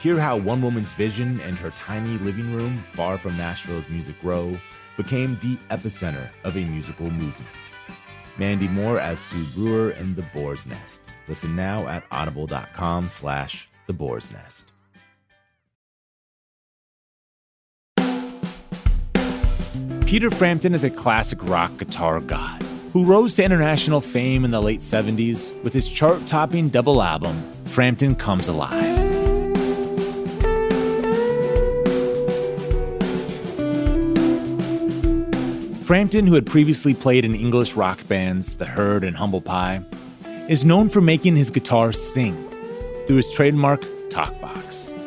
Hear how one woman's vision and her tiny living room, far from Nashville's Music Row, became the epicenter of a musical movement. Mandy Moore as Sue Brewer in The Boar's Nest. Listen now at audible.com slash The Boar's Nest. Peter Frampton is a classic rock guitar god who rose to international fame in the late 70s with his chart topping double album, Frampton Comes Alive. Frampton, who had previously played in English rock bands The Herd and Humble Pie, is known for making his guitar sing through his trademark talkbox.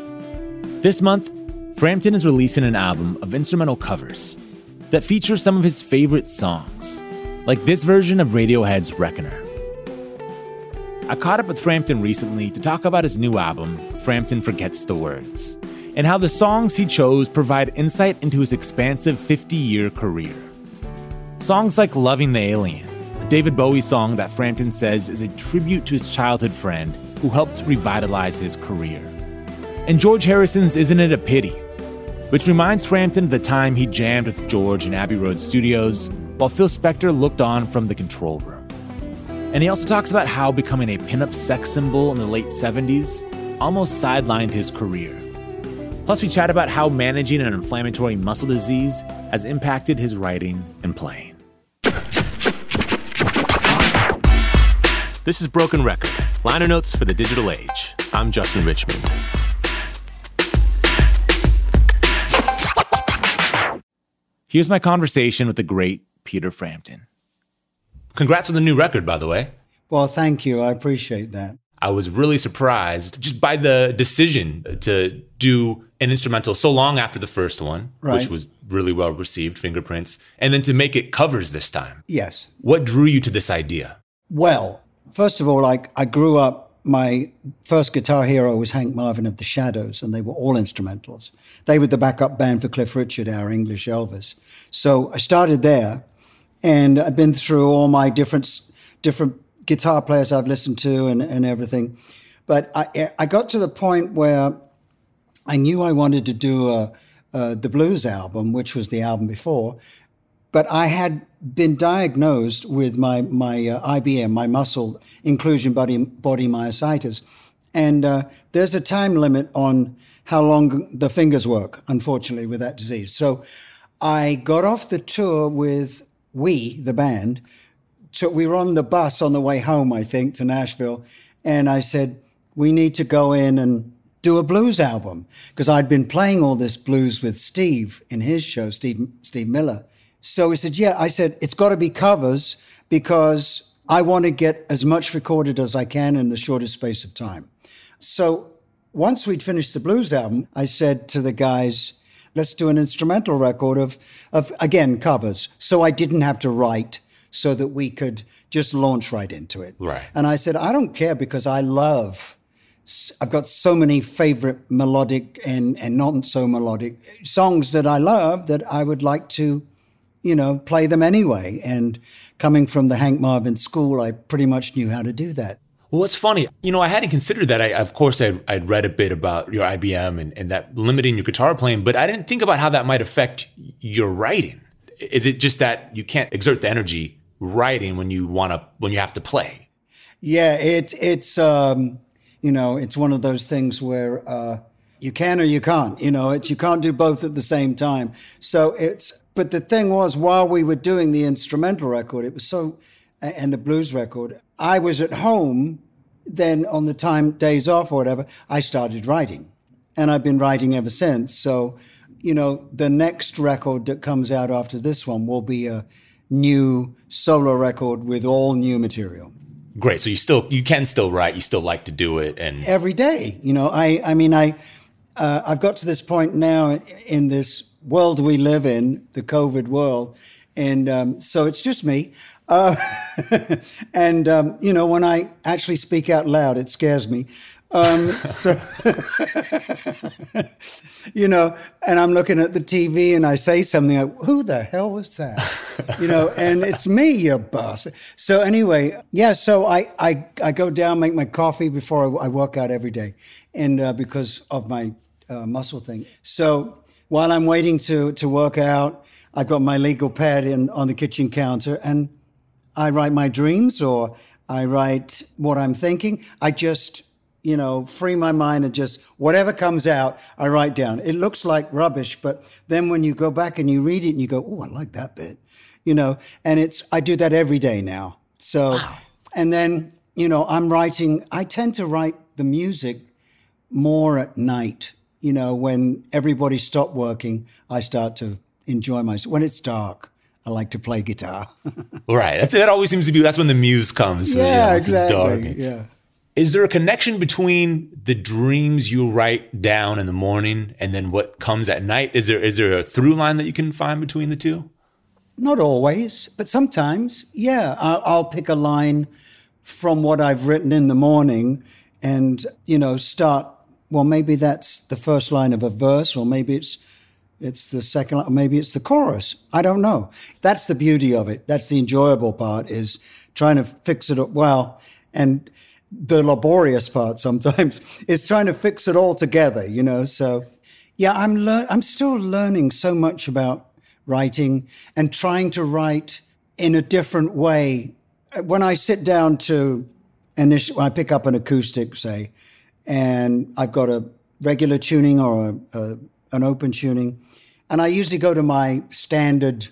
This month, Frampton is releasing an album of instrumental covers that feature some of his favorite songs, like this version of Radiohead's Reckoner. I caught up with Frampton recently to talk about his new album, Frampton Forgets the Words, and how the songs he chose provide insight into his expansive 50 year career. Songs like Loving the Alien, a David Bowie song that Frampton says is a tribute to his childhood friend who helped revitalize his career. And George Harrison's Isn't It a Pity, which reminds Frampton of the time he jammed with George in Abbey Road Studios while Phil Spector looked on from the control room. And he also talks about how becoming a pinup sex symbol in the late 70s almost sidelined his career. Plus, we chat about how managing an inflammatory muscle disease has impacted his writing and playing. This is Broken Record, liner notes for the digital age. I'm Justin Richmond. Here's my conversation with the great Peter Frampton. Congrats on the new record, by the way. Well, thank you. I appreciate that. I was really surprised just by the decision to do an instrumental so long after the first one, Right. which was really well received, Fingerprints, and then to make it covers this time. Yes. What drew you to this idea? Well, first of all, I, I grew up, my first guitar hero was Hank Marvin of the Shadows, and they were all instrumentals. They were the backup band for Cliff Richard, our English Elvis. So I started there, and I've been through all my different, different guitar players I've listened to and, and everything. But I, I got to the point where I knew I wanted to do a, uh, the blues album, which was the album before, but I had been diagnosed with my my uh, IBM, my muscle inclusion body body myositis, and uh, there's a time limit on how long the fingers work. Unfortunately, with that disease, so I got off the tour with we the band. So we were on the bus on the way home, I think, to Nashville, and I said we need to go in and do a blues album because I'd been playing all this blues with Steve in his show, Steve Steve Miller. So he said, "Yeah." I said, "It's got to be covers because I want to get as much recorded as I can in the shortest space of time." So once we'd finished the blues album, I said to the guys, let's do an instrumental record of, of again, covers. So I didn't have to write so that we could just launch right into it. Right. And I said, I don't care because I love, I've got so many favorite melodic and, and not so melodic songs that I love that I would like to, you know, play them anyway. And coming from the Hank Marvin school, I pretty much knew how to do that. Well, it's funny. You know, I hadn't considered that. I, of course, I, I'd read a bit about your IBM and, and that limiting your guitar playing, but I didn't think about how that might affect your writing. Is it just that you can't exert the energy writing when you want to, when you have to play? Yeah, it's, it's, um, you know, it's one of those things where, uh, you can or you can't, you know, it's, you can't do both at the same time. So it's, but the thing was, while we were doing the instrumental record, it was so, and the blues record, I was at home. Then on the time days off or whatever, I started writing, and I've been writing ever since. So, you know, the next record that comes out after this one will be a new solo record with all new material. Great. So you still you can still write. You still like to do it, and every day. You know, I I mean, I uh, I've got to this point now in this world we live in, the COVID world, and um, so it's just me. Uh, and, um, you know, when I actually speak out loud, it scares me. Um, so, you know, and I'm looking at the TV and I say something like, who the hell was that? You know, and it's me, you boss. So anyway, yeah, so I, I, I go down, make my coffee before I, I work out every day. And uh, because of my uh, muscle thing. So while I'm waiting to, to work out, I got my legal pad in on the kitchen counter and I write my dreams or I write what I'm thinking. I just, you know, free my mind and just whatever comes out, I write down. It looks like rubbish, but then when you go back and you read it and you go, oh, I like that bit, you know, and it's, I do that every day now. So, wow. and then, you know, I'm writing, I tend to write the music more at night. You know, when everybody stopped working, I start to enjoy myself. When it's dark, I like to play guitar. right. That's that always seems to be that's when the muse comes. Yeah, exactly. Yeah. Is there a connection between the dreams you write down in the morning and then what comes at night? Is there is there a through line that you can find between the two? Not always, but sometimes, yeah. I'll, I'll pick a line from what I've written in the morning and, you know, start, well, maybe that's the first line of a verse, or maybe it's it's the second, maybe it's the chorus. I don't know. That's the beauty of it. That's the enjoyable part is trying to fix it up well. And the laborious part sometimes is trying to fix it all together, you know? So yeah, I'm, lear- I'm still learning so much about writing and trying to write in a different way. When I sit down to initially, when I pick up an acoustic, say, and I've got a regular tuning or a, a an open tuning. And I usually go to my standard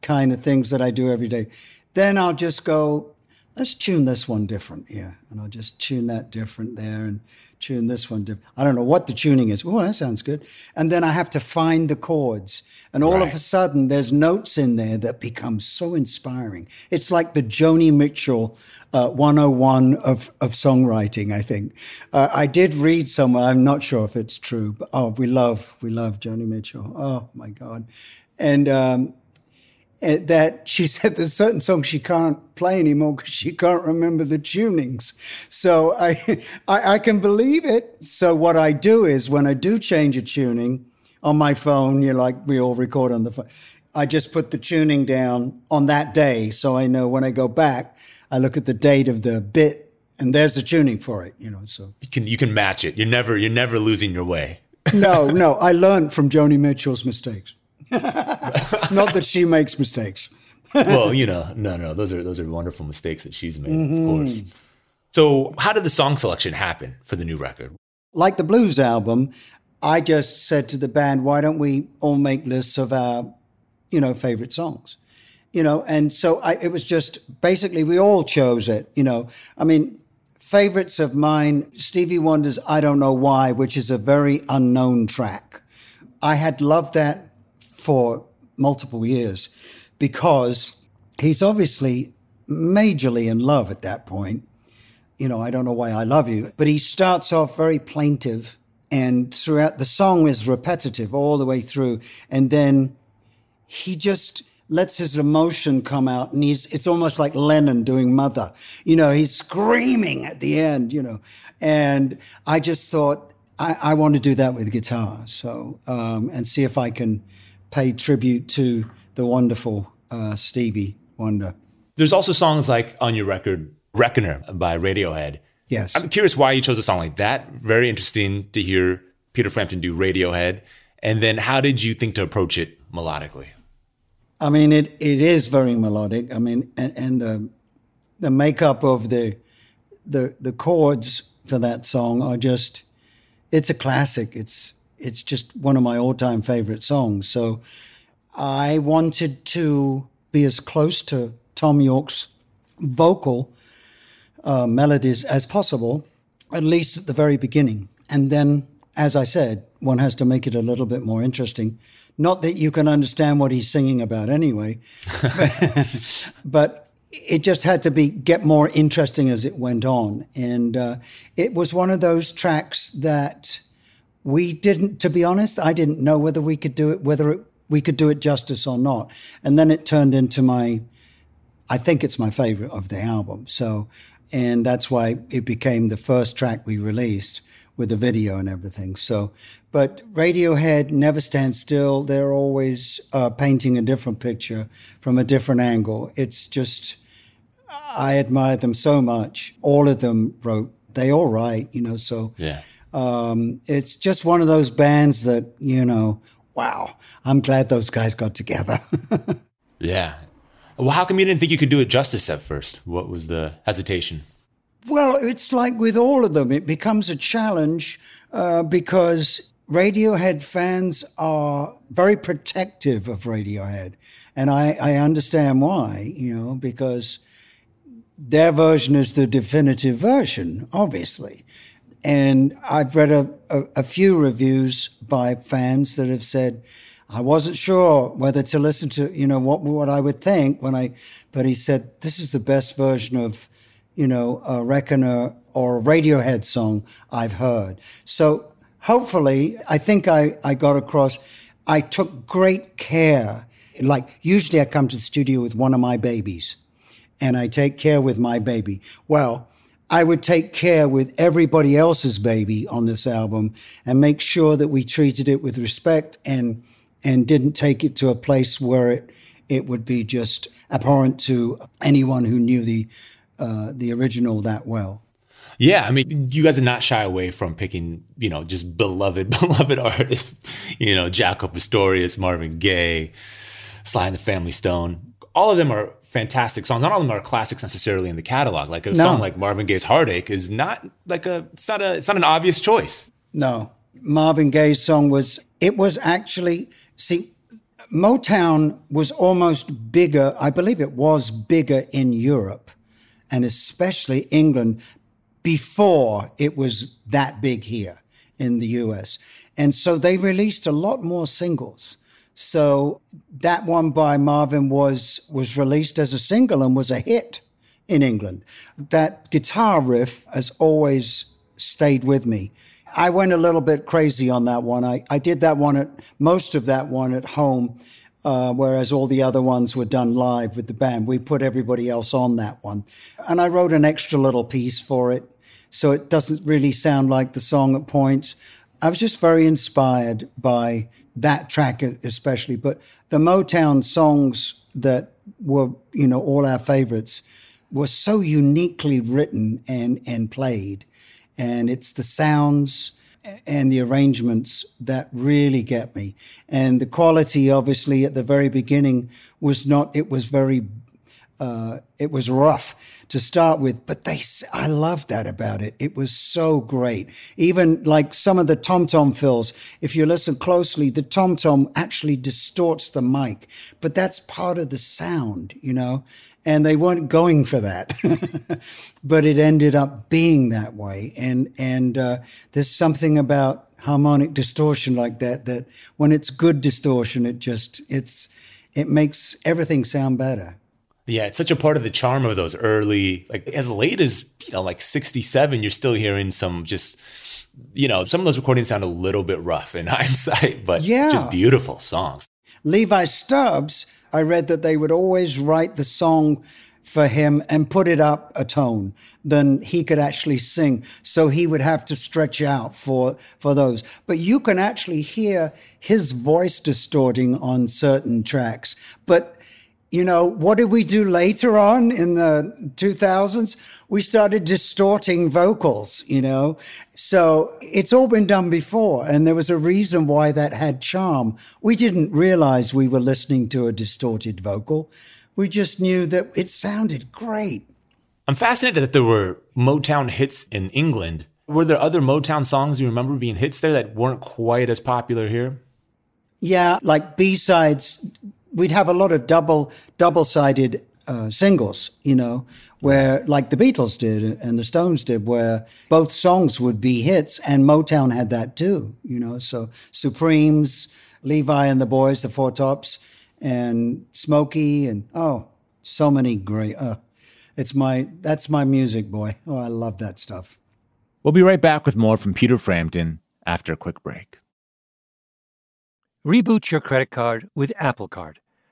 kind of things that I do every day. Then I'll just go, let's tune this one different here. And I'll just tune that different there and tune this one different. I don't know what the tuning is. Oh, that sounds good. And then I have to find the chords. And all right. of a sudden, there's notes in there that become so inspiring. It's like the Joni Mitchell uh, 101 of, of songwriting, I think. Uh, I did read somewhere, I'm not sure if it's true, but oh, we love, we love Joni Mitchell. Oh, my God. And, um, that she said there's certain songs she can't play anymore because she can't remember the tunings. So I, I, I can believe it. So what I do is when I do change a tuning on my phone, you like we all record on the phone. I just put the tuning down on that day, so I know when I go back, I look at the date of the bit, and there's the tuning for it. You know, so you can you can match it. You're never you're never losing your way. no, no, I learned from Joni Mitchell's mistakes. Not that she makes mistakes. well, you know, no, no, those are those are wonderful mistakes that she's made, mm-hmm. of course. So, how did the song selection happen for the new record? Like the blues album, I just said to the band, "Why don't we all make lists of our, you know, favorite songs?" You know, and so I, it was just basically we all chose it. You know, I mean, favorites of mine, Stevie Wonder's "I Don't Know Why," which is a very unknown track. I had loved that for multiple years because he's obviously majorly in love at that point. You know, I don't know why I love you, but he starts off very plaintive and throughout the song is repetitive all the way through. And then he just lets his emotion come out and he's it's almost like Lennon doing mother. You know, he's screaming at the end, you know. And I just thought I, I want to do that with guitar. So um, and see if I can pay tribute to the wonderful uh, Stevie Wonder. There's also songs like on your record, Reckoner by Radiohead. Yes. I'm curious why you chose a song like that. Very interesting to hear Peter Frampton do Radiohead. And then how did you think to approach it melodically? I mean, it, it is very melodic. I mean, and, and uh, the makeup of the, the the chords for that song are just, it's a classic. It's it's just one of my all time favorite songs. So I wanted to be as close to Thom Yorke's vocal uh, melodies as possible, at least at the very beginning. And then, as I said, one has to make it a little bit more interesting. Not that you can understand what he's singing about anyway, but it just had to be get more interesting as it went on. And uh, it was one of those tracks that we didn't, to be honest, I didn't know whether we could do it, whether it, we could do it justice or not. And then it turned into my, I think it's my favorite of the album. So, and that's why it became the first track we released with the video and everything. So, but Radiohead never stand still. They're always uh, painting a different picture from a different angle. It's just, I admire them so much. All of them wrote, they all write, you know, so. Yeah. Um, it's just one of those bands that, you know, wow, I'm glad those guys got together. yeah. Well, how come you didn't think you could do it justice at first? What was the hesitation? Well, it's like with all of them, it becomes a challenge uh, because Radiohead fans are very protective of Radiohead. And I, I understand why, you know, because their version is the definitive version, obviously. And I've read a, a, a, few reviews by fans that have said, I wasn't sure whether to listen to, you know, what, what I would think when I, but he said, this is the best version of, you know, a Reckoner or a Radiohead song I've heard. So hopefully, I think I, I got across, I took great care. Like, usually I come to the studio with one of my babies and I take care with my baby. Well, I would take care with everybody else's baby on this album and make sure that we treated it with respect and and didn't take it to a place where it it would be just abhorrent to anyone who knew the uh, the original that well. Yeah, I mean, you guys are not shy away from picking, you know, just beloved, beloved artists. You know, Jaco Pastorius, Marvin Gaye, Sly and the Family Stone. All of them are fantastic songs. Not all of them are classics necessarily in the catalog. Like a no. song like Marvin Gaye's "Heartache" is not like a. It's not a. It's not an obvious choice. No, Marvin Gaye's song was. It was actually see. Motown was almost bigger. I believe it was bigger in Europe, and especially England, before it was that big here in the U.S. And so they released a lot more singles. So that one by Marvin was was released as a single and was a hit in England. That guitar riff has always stayed with me. I went a little bit crazy on that one. I, I did that one at most of that one at home, uh, whereas all the other ones were done live with the band. We put everybody else on that one. And I wrote an extra little piece for it. So it doesn't really sound like the song at points. I was just very inspired by that track especially, but the Motown songs that were, you know, all our favorites were so uniquely written and, and played. And it's the sounds and the arrangements that really get me. And the quality, obviously, at the very beginning was not, it was very, uh, it was rough to start with, but they, I love that about it. It was so great. Even like some of the tom tom fills, if you listen closely, the tom tom actually distorts the mic, but that's part of the sound, you know, and they weren't going for that, but it ended up being that way. And, and, uh, there's something about harmonic distortion like that, that when it's good distortion, it just, it's, it makes everything sound better. Yeah, it's such a part of the charm of those early, like as late as, you know, like 67, you're still hearing some just you know, some of those recordings sound a little bit rough in hindsight, but Yeah. just beautiful songs. Levi Stubbs, I read that they would always write the song for him and put it up a tone than he could actually sing. So he would have to stretch out for, for those. But you can actually hear his voice distorting on certain tracks. But you know, what did we do later on in the 2000s? We started distorting vocals, you know. So it's all been done before. And there was a reason why that had charm. We didn't realize we were listening to a distorted vocal. We just knew that it sounded great. I'm fascinated that there were Motown hits in England. Were there other Motown songs you remember being hits there that weren't quite as popular here? Yeah, like B sides, we'd have a lot of double double sided uh, singles, you know, where like the Beatles did and the Stones did, where both songs would be hits, and Motown had that too, you know. So Supremes, Levi and the Boys, the Four Tops, and Smokey, and oh, so many great. Uh, it's my that's my music, boy. Oh, I love that stuff. We'll be right back with more from Peter Frampton after a quick break. Reboot your credit card with Apple Card,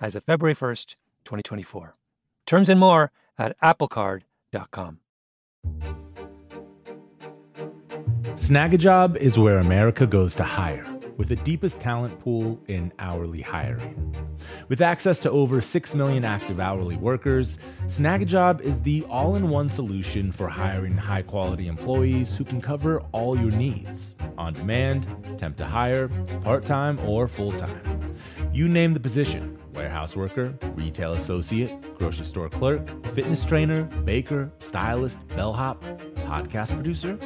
as of February 1st, 2024. Terms and more at applecard.com. Snagajob is where America goes to hire, with the deepest talent pool in hourly hiring. With access to over 6 million active hourly workers, Snagajob is the all in one solution for hiring high quality employees who can cover all your needs on demand, temp to hire, part time, or full time. You name the position warehouse worker, retail associate, grocery store clerk, fitness trainer, baker, stylist, bellhop, podcast producer.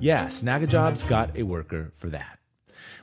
Yeah, Snagajob's got a worker for that.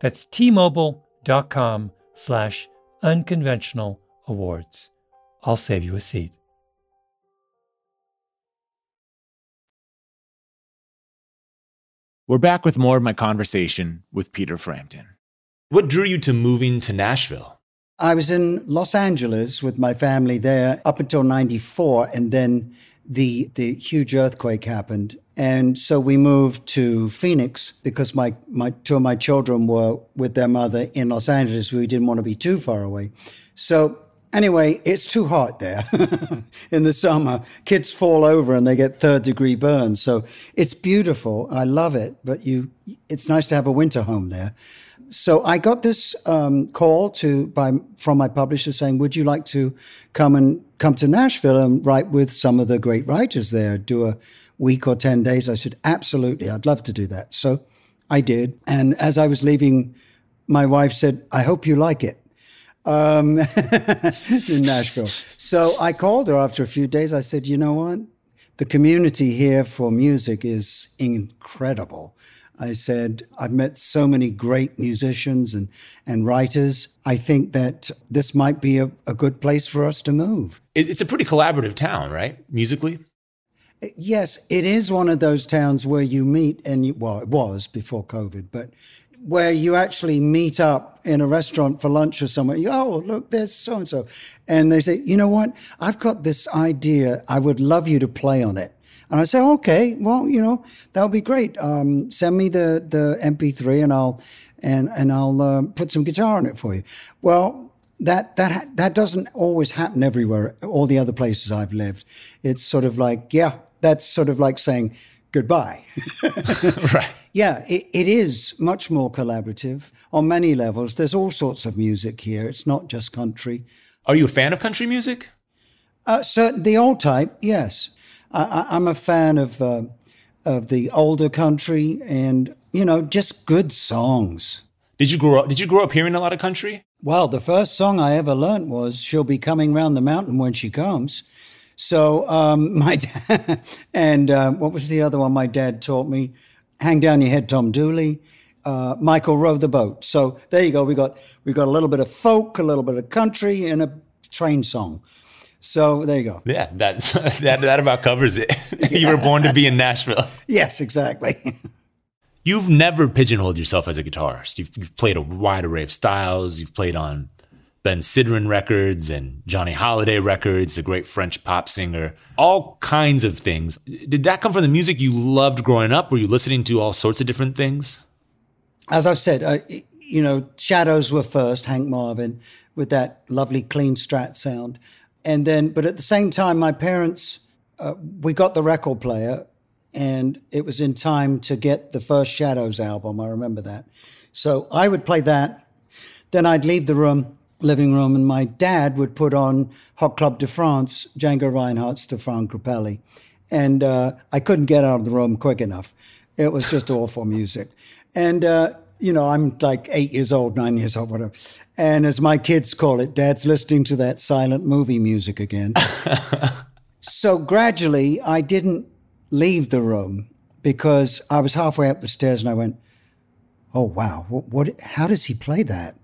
That's tmobile.com slash Unconventional Awards. I'll save you a seat. We're back with more of my conversation with Peter Frampton. What drew you to moving to Nashville? I was in Los Angeles with my family there up until 94 and then the the huge earthquake happened and so we moved to Phoenix because my, my two of my children were with their mother in Los Angeles. We didn't want to be too far away. So anyway, it's too hot there in the summer. Kids fall over and they get third degree burns. So it's beautiful. I love it, but you, it's nice to have a winter home there. So I got this um, call to by from my publisher saying, "Would you like to come and come to Nashville and write with some of the great writers there? Do a week or 10 days? I said, absolutely. I'd love to do that. So I did. And as I was leaving, my wife said, I hope you like it. Um, in Nashville. So I called her after a few days. I said, you know what? The community here for music is incredible. I said, I've met so many great musicians and, and writers. I think that this might be a, a good place for us to move. It's a pretty collaborative town, right? Musically? Yes, it is one of those towns where you meet, and you, well, it was before COVID, but where you actually meet up in a restaurant for lunch or somewhere. You, oh, look, there's so and so. And they say, you know what? I've got this idea. I would love you to play on it. And I say, okay, well, you know, that would be great. Um, send me the, the MP3 and I'll, and, and I'll uh, put some guitar on it for you. Well, that that that doesn't always happen everywhere. All the other places I've lived, it's sort of like, yeah, that's sort of like saying goodbye. right. Yeah, it, it is much more collaborative on many levels. There's all sorts of music here. It's not just country. Are you a fan of country music? Uh, certain the old type, yes. I, am a fan of uh, of the older country, and you know, just good songs. Did you grow up? Did you grow up hearing a lot of country? Well, the first song I ever learned was "She'll Be Coming Round the Mountain When She Comes." So um, my dad, and uh, what was the other one my dad taught me? Hang down your head, Tom Dooley. Uh, Michael rowed the boat. So there you go. We got we got a little bit of folk, a little bit of country, and a train song. So there you go. Yeah, that that that about covers it. you were born to be in Nashville. Yes, exactly. You've never pigeonholed yourself as a guitarist. You've, you've played a wide array of styles. You've played on Ben Sidran records and Johnny Hallyday records, a great French pop singer, all kinds of things. Did that come from the music you loved growing up? Were you listening to all sorts of different things? As I've said, you know, Shadows were first, Hank Marvin, with that lovely clean strat sound. And then, but at the same time, my parents, uh, we got the record player and it was in time to get the first Shadows album. I remember that. So I would play that. Then I'd leave the room living room, and my dad would put on Hot Club de France, Django Reinhardt, Stéphane Grappelli. And uh, I couldn't get out of the room quick enough. It was just awful music. And, uh, you know, I'm like eight years old, nine years old, whatever. And as my kids call it, dad's listening to that silent movie music again. so gradually, I didn't leave the room because I was halfway up the stairs and I went, oh, wow, what, what how does he play that?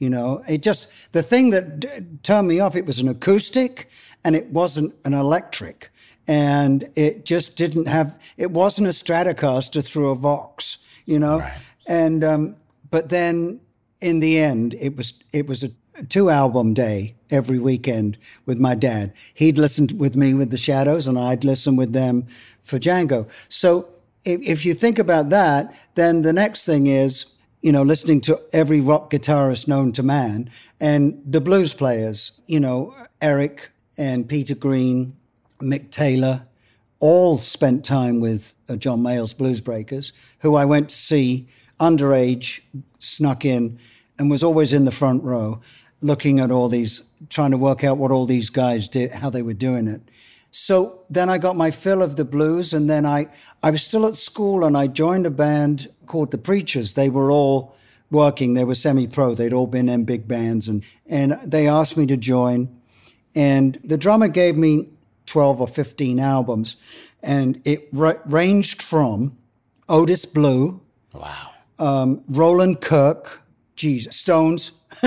You know, it just, the thing that d- turned me off, it was an acoustic and it wasn't an electric. And it just didn't have, it wasn't a Stratocaster through a Vox, you know? Right. And, um, but then in the end, it was, it was a two album day every weekend with my dad. He'd listen with me with the Shadows and I'd listen with them for Django. So if, if you think about that, then the next thing is, you know, listening to every rock guitarist known to man and the blues players, you know, Eric and Peter Green, Mick Taylor, all spent time with uh, John Mayall's Blues Breakers, who I went to see underage, snuck in, and was always in the front row looking at all these, trying to work out what all these guys did, how they were doing it. So then I got my fill of the blues, and then I, I was still at school and I joined a band called the Preachers. They were all working. They were semi-pro. They'd all been in big bands, and and they asked me to join. And the drummer gave me twelve or fifteen albums, and it r- ranged from Otis Blue, wow, um, Roland Kirk, geez, Stones,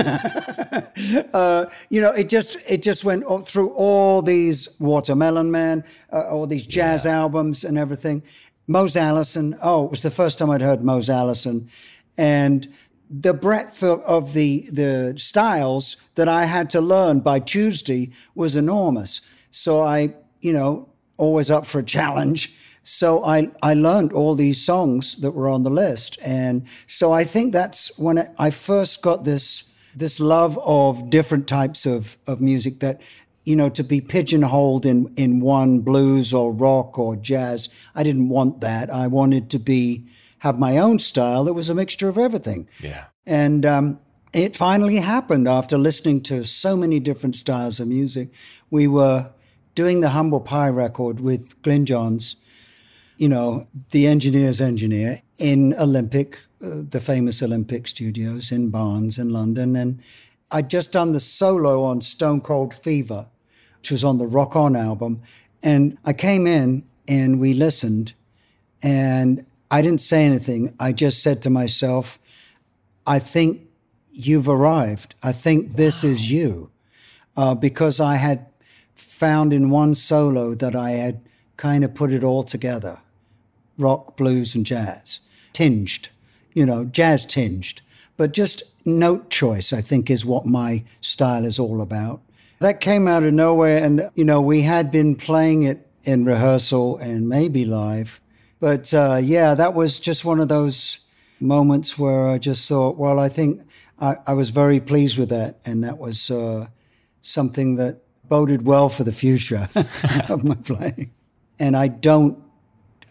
uh, you know, it just it just went through all these Watermelon Man, uh, all these jazz yeah. albums and everything. Mose Allison. Oh, it was the first time I'd heard Mose Allison, and the breadth of, of the the styles that I had to learn by Tuesday was enormous. So I, you know, always up for a challenge. So I, I learned all these songs that were on the list. And so I think that's when I first got this, this love of different types of, of music that, you know, to be pigeonholed in, in one blues or rock or jazz. I didn't want that. I wanted to be, have my own style that was a mixture of everything. Yeah. And, um, it finally happened after listening to so many different styles of music. We were doing the Humble Pie record with Glyn Johns, you know, the engineer's engineer in Olympic, uh, the famous Olympic studios in Barnes in London. And I'd just done the solo on Stone Cold Fever, which was on the Rock On album. And I came in and we listened, and I didn't say anything. I just said to myself, I think you've arrived. I think this wow. is you. Uh, because I had found in one solo that I had kind of put it all together rock, blues, and jazz, tinged, you know, jazz tinged. But just note choice, I think, is what my style is all about. That came out of nowhere. And, you know, we had been playing it in rehearsal and maybe live. But uh, yeah, that was just one of those moments where I just thought, well, I think I, I was very pleased with that. And that was uh, something that boded well for the future of my playing. And I don't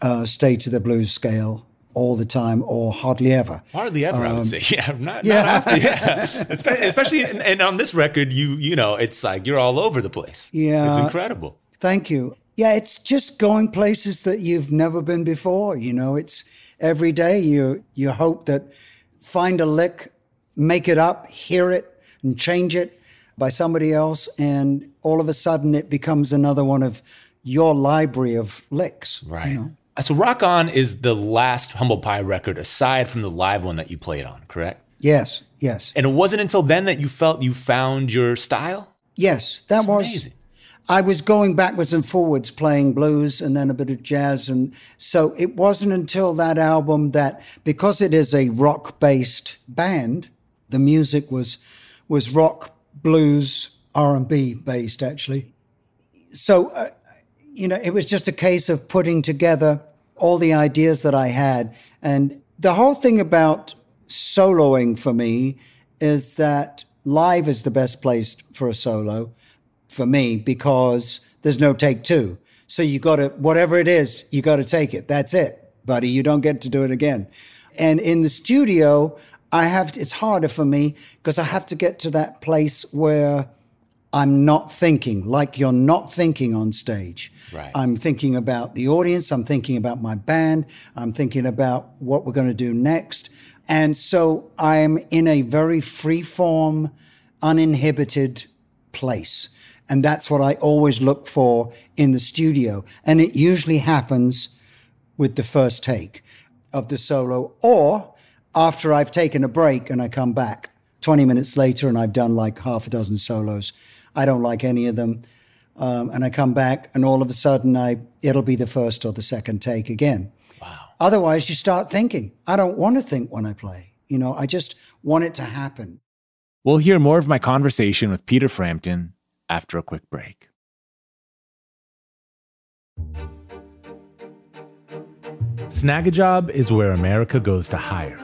uh, stay to the blues scale all the time or hardly ever. Hardly ever, um, I would um, say. Yeah, not, yeah. Not often, yeah. especially, and on this record, you you know, it's like you're all over the place. Yeah, it's incredible. Thank you. Yeah, it's just going places that you've never been before. You know, it's every day you you hope that find a lick, make it up, hear it, and change it by somebody else, and all of a sudden it becomes another one of your library of licks. Right. You know? So Rock On is the last Humble Pie record aside from the live one that you played on, correct? Yes, yes. And it wasn't until then that you felt you found your style? Yes, that That's was amazing. I was going backwards and forwards playing blues and then a bit of jazz. And so it wasn't until that album that, because it is a rock based band, the music was, was rock, blues, R&B based actually. So, uh, you know, it was just a case of putting together all the ideas that I had. And the whole thing about soloing for me is that live is the best place for a solo for me because there's no take two. So you got to, whatever it is, you got to take it. That's it, buddy. You don't get to do it again. And in the studio, I have, it's harder for me because I have to get to that place where I'm not thinking like you're not thinking on stage. Right. I'm thinking about the audience. I'm thinking about my band. I'm thinking about what we're going to do next. And so I'm in a very free form, uninhibited place. And that's what I always look for in the studio. And it usually happens with the first take of the solo or after I've taken a break and I come back 20 minutes later and I've done like half a dozen solos I don't like any of them. Um, and I come back, and all of a sudden, I it'll be the first or the second take again. Wow. Otherwise, you start thinking. I don't want to think when I play. You know, I just want it to happen. We'll hear more of my conversation with Peter Frampton after a quick break. Snagajob is where America goes to hire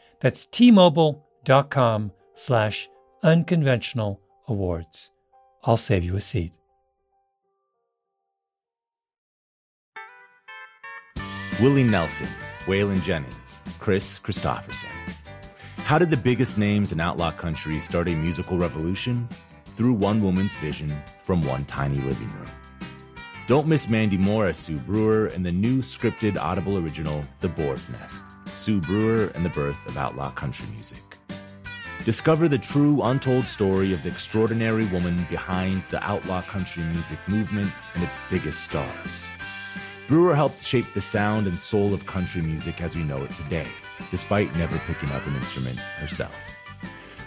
that's tmobile.com slash unconventional awards. I'll save you a seat. Willie Nelson, Waylon Jennings, Kris Kristofferson. How did the biggest names in outlaw country start a musical revolution? Through one woman's vision from one tiny living room. Don't miss Mandy Moore as Sue Brewer in the new scripted Audible original, The Boar's Nest. Sue Brewer and the birth of outlaw country music. Discover the true, untold story of the extraordinary woman behind the outlaw country music movement and its biggest stars. Brewer helped shape the sound and soul of country music as we know it today, despite never picking up an instrument herself.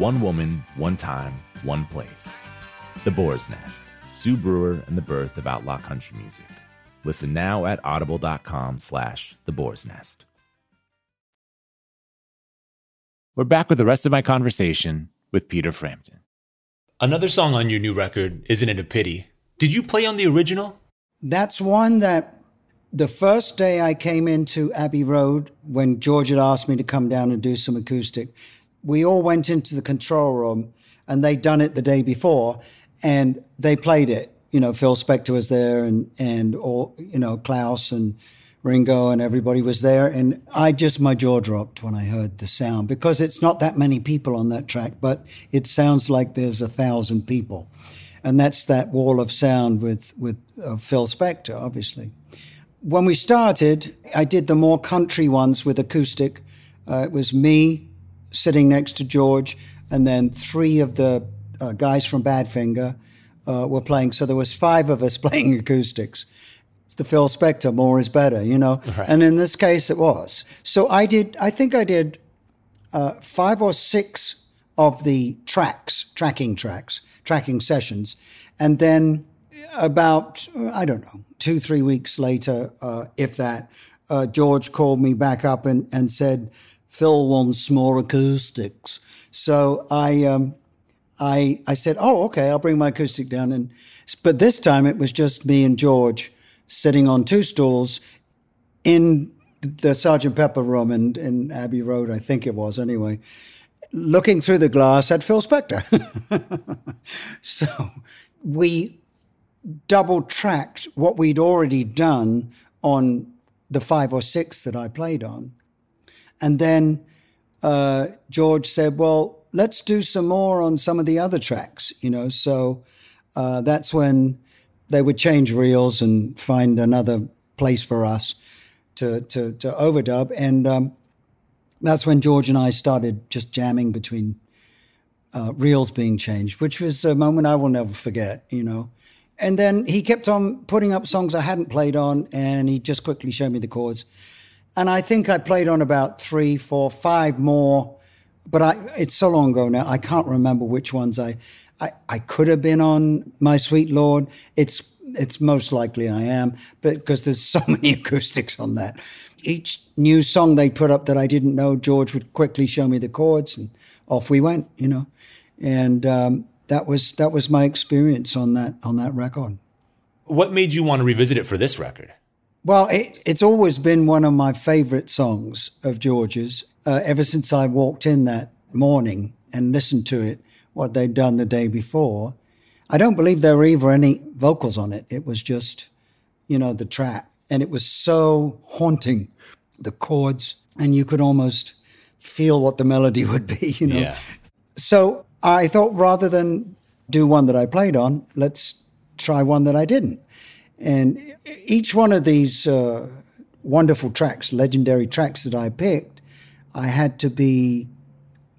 One woman, one time, one place. The Boar's Nest, Sue Brewer and the birth of outlaw country music. Listen now at audible.com slash the boar's nest. We're back with the rest of my conversation with Peter Frampton. Another song on your new record, Isn't It a Pity? Did you play on the original? That's one that the first day I came into Abbey Road, when George had asked me to come down and do some acoustic, we all went into the control room and they'd done it the day before and they played it. You know, Phil Spector was there and, and all, you know, Klaus and Ringo and everybody was there. And I just, my jaw dropped when I heard the sound because it's not that many people on that track, but it sounds like there's a thousand people. And that's that wall of sound with, with uh, Phil Spector, obviously. When we started, I did the more country ones with acoustic. Uh, it was me sitting next to George, and then three of the uh, guys from Badfinger uh, were playing. So there was five of us playing acoustics it's the Phil Spector, more is better, you know? Right. And in this case, it was. So I did, I think I did uh, five or six of the tracks, tracking tracks, tracking sessions. And then about, I don't know, two, three weeks later, uh, if that, uh, George called me back up and, and said, Phil wants more acoustics. So I, um, I, I said, oh, okay, I'll bring my acoustic down. And, but this time it was just me and George sitting on two stools in the Sergeant Pepper room in, in Abbey Road, I think it was anyway, looking through the glass at Phil Spector. so we double tracked what we'd already done on the five or six that I played on. And then uh, George said, well, let's do some more on some of the other tracks, you know. So uh, that's when they would change reels and find another place for us to to, to overdub, and um, that's when George and I started just jamming between uh, reels being changed, which was a moment I will never forget, you know. And then he kept on putting up songs I hadn't played on, and he just quickly showed me the chords. And I think I played on about three, four, five more, but I, it's so long ago now, I can't remember which ones I, I, I could have been on My Sweet Lord. It's it's most likely I am, but because there's so many acoustics on that. Each new song they put up that I didn't know, George would quickly show me the chords, and off we went. You know, and um, that was that was my experience on that on that record. What made you want to revisit it for this record? Well, it, it's always been one of my favorite songs of George's. Uh, ever since I walked in that morning and listened to it, what they'd done the day before, I don't believe there were even any vocals on it. It was just, you know, the track. And it was so haunting, the chords, and you could almost feel what the melody would be, you know. Yeah. So I thought rather than do one that I played on, let's try one that I didn't. And each one of these uh, wonderful tracks, legendary tracks that I picked, I had to be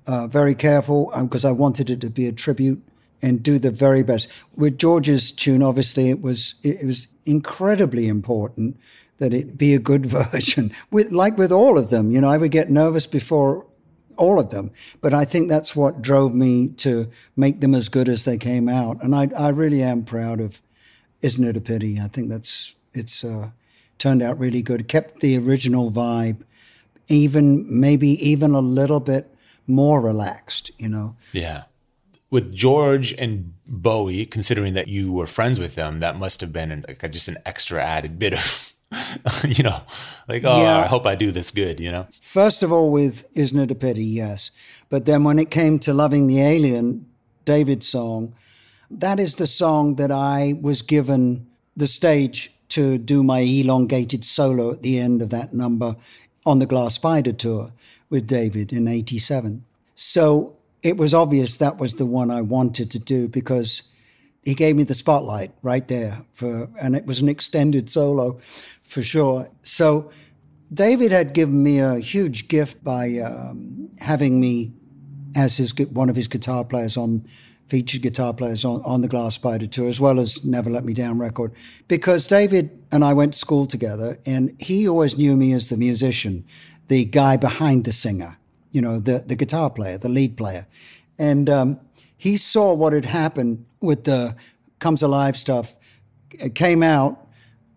uh, very careful because um, I wanted it to be a tribute and do the very best. With George's tune, obviously, it was it was incredibly important that it be a good version. With like with all of them, you know, I would get nervous before all of them, but I think that's what drove me to make them as good as they came out. And I I really am proud of. Isn't it a pity? I think that's it's uh, turned out really good. Kept the original vibe, even maybe even a little bit more relaxed. You know. Yeah with George and Bowie, considering that you were friends with them, that must have been like just an extra added bit of, you know, like, oh, yeah. I hope I do this good, you know? First of all, with Isn't It a Pity? Yes. But then when it came to Loving the Alien, David's song, that is the song that I was given the stage to do my elongated solo at the end of that number on the Glass Spider tour with David in 87. So it was obvious that was the one I wanted to do because he gave me the spotlight right there for, and it was an extended solo for sure. So David had given me a huge gift by um, having me as his one of his guitar players on featured guitar players on, on the Glass Spider tour, as well as Never Let Me Down record, because David and I went to school together, and he always knew me as the musician, the guy behind the singer you know, the, the guitar player, the lead player. And um, he saw what had happened with the Comes Alive stuff. It came out.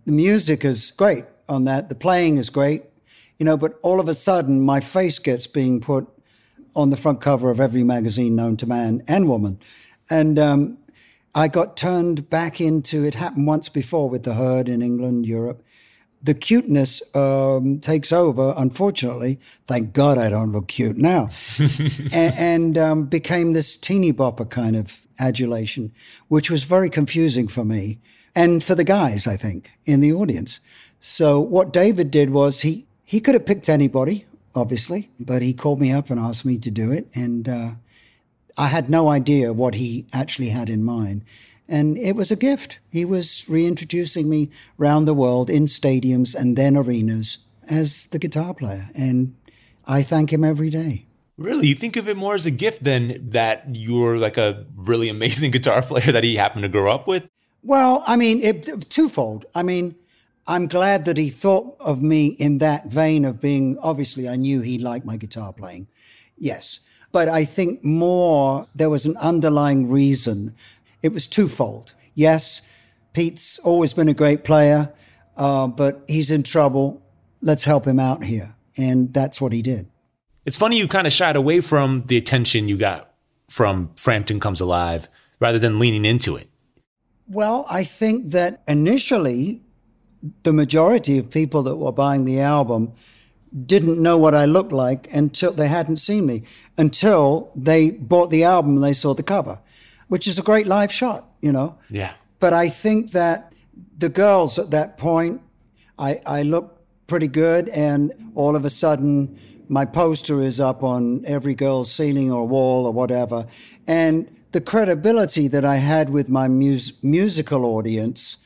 The music is great on that. The playing is great, you know, but all of a sudden my face gets being put on the front cover of every magazine known to man and woman. And um, I got turned back into it happened once before with the herd in England, Europe the cuteness um, takes over. Unfortunately, thank God I don't look cute now, and, and um, became this teeny bopper kind of adulation, which was very confusing for me and for the guys, I think, in the audience. So what David did was he he could have picked anybody, obviously, but he called me up and asked me to do it, and uh, I had no idea what he actually had in mind. And it was a gift. He was reintroducing me around the world in stadiums and then arenas as the guitar player. And I thank him every day. Really? You think of it more as a gift than that you're like a really amazing guitar player that he happened to grow up with? Well, I mean, it, twofold. I mean, I'm glad that he thought of me in that vein of being, obviously, I knew he liked my guitar playing. Yes. But I think more there was an underlying reason it was twofold. Yes, Pete's always been a great player, uh, but he's in trouble. Let's help him out here. And that's what he did. It's funny you kind of shied away from the attention you got from Frampton Comes Alive rather than leaning into it. Well, I think that initially, the majority of people that were buying the album didn't know what I looked like until they hadn't seen me, until they bought the album and they saw the cover, which is a great live shot, you know? Yeah. But I think that the girls at that point, I, I looked pretty good, and all of a sudden, my poster is up on every girl's ceiling or wall or whatever. And the credibility that I had with my mus- musical audience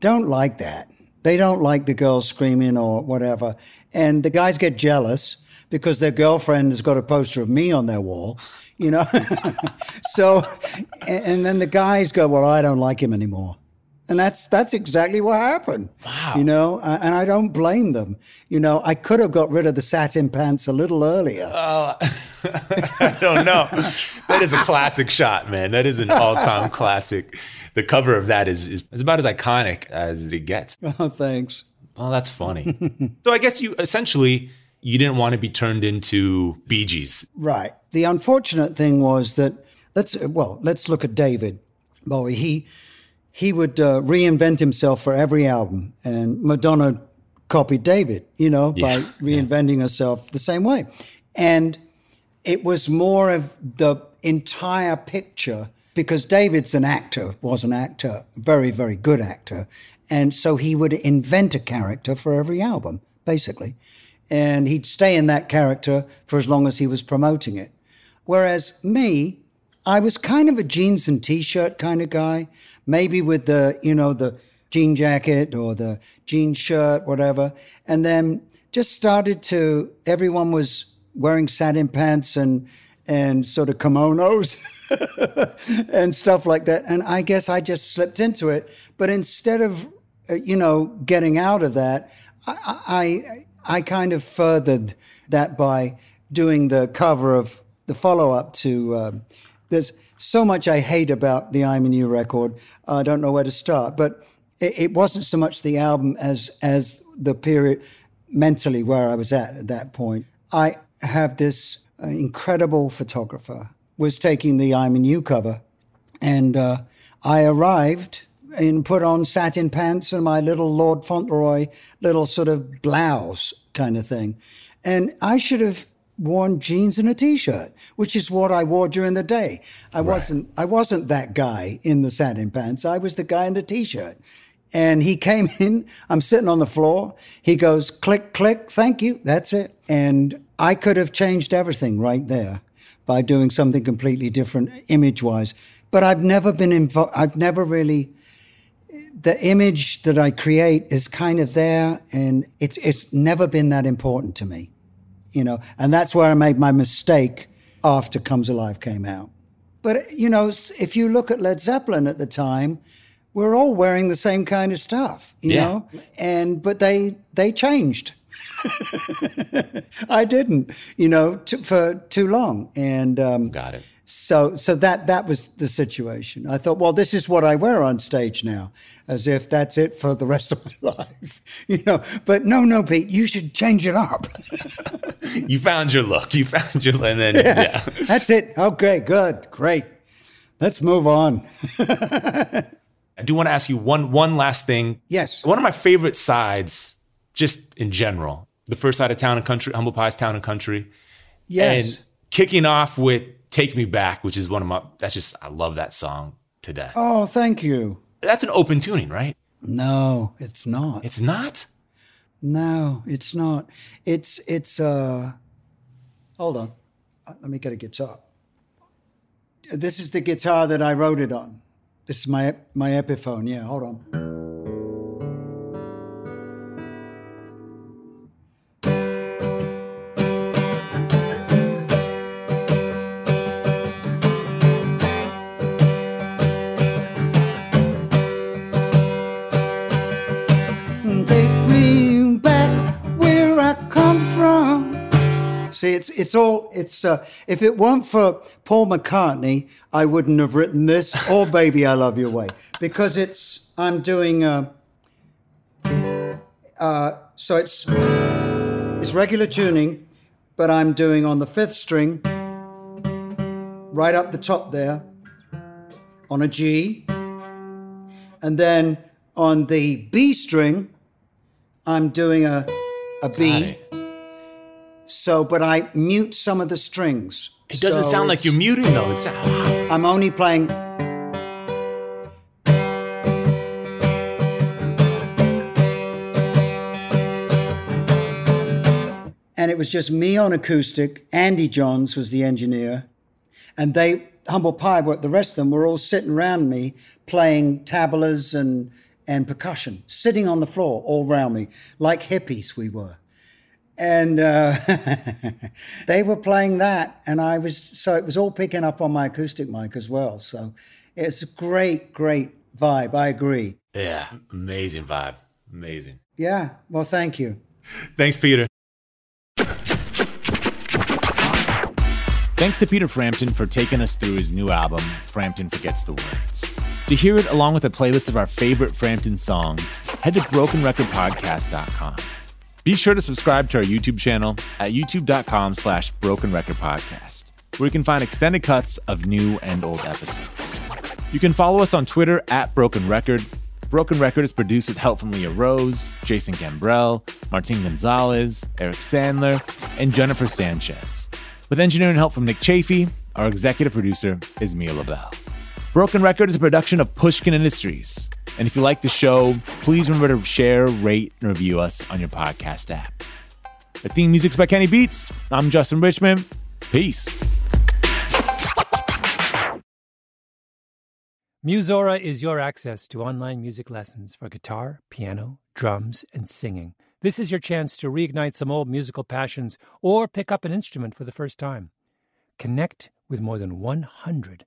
don't like that. They don't like the girls screaming or whatever. And the guys get jealous because their girlfriend has got a poster of me on their wall, you know? so, and, and then the guys go, well, I don't like him anymore. And that's that's exactly what happened. Wow. You know, and I don't blame them. You know, I could have got rid of the satin pants a little earlier. Uh, I don't know. that is a classic shot, man. That is an all-time classic. The cover of that is, is, is about as iconic as it gets. Oh, thanks. Well, that's funny. so I guess you essentially you didn't want to be turned into Bee Gees. Right. The unfortunate thing was that let's well, let's look at David Bowie. He he would uh, reinvent himself for every album. And Madonna copied David, you know, yeah. by reinventing yeah. herself the same way. And it was more of the entire picture because David's an actor, was an actor, very, very good actor. And so he would invent a character for every album, basically. And he'd stay in that character for as long as he was promoting it. Whereas me, I was kind of a jeans and t-shirt kind of guy, maybe with the, you know, the jean jacket or the jean shirt, whatever. And then just started to, everyone was wearing satin pants and, and sort of kimonos and stuff like that. And I guess I just slipped into it. But instead of, uh, you know, getting out of that, I, I, I kind of furthered that by doing the cover of the follow up to, um, there's so much I hate about the I'm in You record. I don't know where to start, but it, it, wasn't so much the album as as the period mentally where I was at at that point. I have this uh, incredible photographer was taking the I'm in You cover, and uh, I arrived and put on satin pants and my little Lord Fauntleroy little sort of blouse kind of thing, and I should have worn jeans and a t-shirt, which is what I wore during the day. I right. wasn't I wasn't that guy in the satin pants. I was the guy in the t-shirt. And he came in, I'm sitting on the floor. He goes, click, click, thank you. That's it. And I could have changed everything right there by doing something completely different image wise. But I've never been involved, I've never really, the image that I create is kind of there and it's, it's never been that important to me you know, and that's where I made my mistake after Comes Alive came out. But, you know, if you look at Led Zeppelin at the time, we're all wearing the same kind of stuff, you yeah. know, and, but they, they changed. I didn't, you know, t- for too long. And, um, got it so so that that was the situation. I thought, well, this is what I wear on stage now, as if that's it for the rest of my life, you know. But no, no, Pete, you should change it up. you found your look. You found your, and then yeah, yeah. that's it. Okay, good, great. Let's move on. I do want to ask you one one last thing. Yes, one of my favorite sides, just in general, the first side of Town and Country, Humble Pie's Town and Country. Yes, and kicking off with Take Me Back, which is one of my, that's just, I love that song to death. Oh, thank you. That's an open tuning, right? No, it's not. It's not? No, it's not. It's, it's, uh, hold on. Uh, let me get a guitar. This is the guitar that I wrote it on. This is my, my Epiphone. Yeah, hold on. It's it's all it's. Uh, if it weren't for Paul McCartney, I wouldn't have written this or "Baby I Love Your Way" because it's. I'm doing. Uh, uh, so it's it's regular tuning, but I'm doing on the fifth string, right up the top there, on a G, and then on the B string, I'm doing a a B. So, but I mute some of the strings. It doesn't So sound like you're muting though. It's ah. I'm only playing. And it was just me on acoustic. Andy Johns was the engineer. And they, Humble Pie, but the rest of them were all sitting around me playing tablas and, and percussion, sitting on the floor all around me, like hippies we were and uh, they were playing that and i was so it was all picking up on my acoustic mic as well so it's a great great vibe i agree yeah, amazing vibe, amazing. yeah well thank you Thanks, Peter. Thanks to Peter Frampton for taking us through his new album, Frampton Forgets the Words. To hear it along with a playlist of our favorite Frampton songs, head to brokenrecordpodcast.com. Be sure to subscribe to our YouTube channel at youtube.com slash broken record podcast, where you can find extended cuts of new and old episodes. You can follow us on Twitter at Broken Record. Broken Record is produced with help from Leah Rose, Jason Gambrell, Martin Gonzalez, Eric Sandler, and Jennifer Sanchez. With engineering help from Nick Chafee, our executive producer is Mia Lobel. Broken Record is a production of Pushkin Industries. And if you like the show, please remember to share, rate, and review us on your podcast app. The theme music's by Kenny Beats. I'm Justin Richmond. Peace. Musora is your access to online music lessons for guitar, piano, drums, and singing. This is your chance to reignite some old musical passions or pick up an instrument for the first time. Connect with more than 100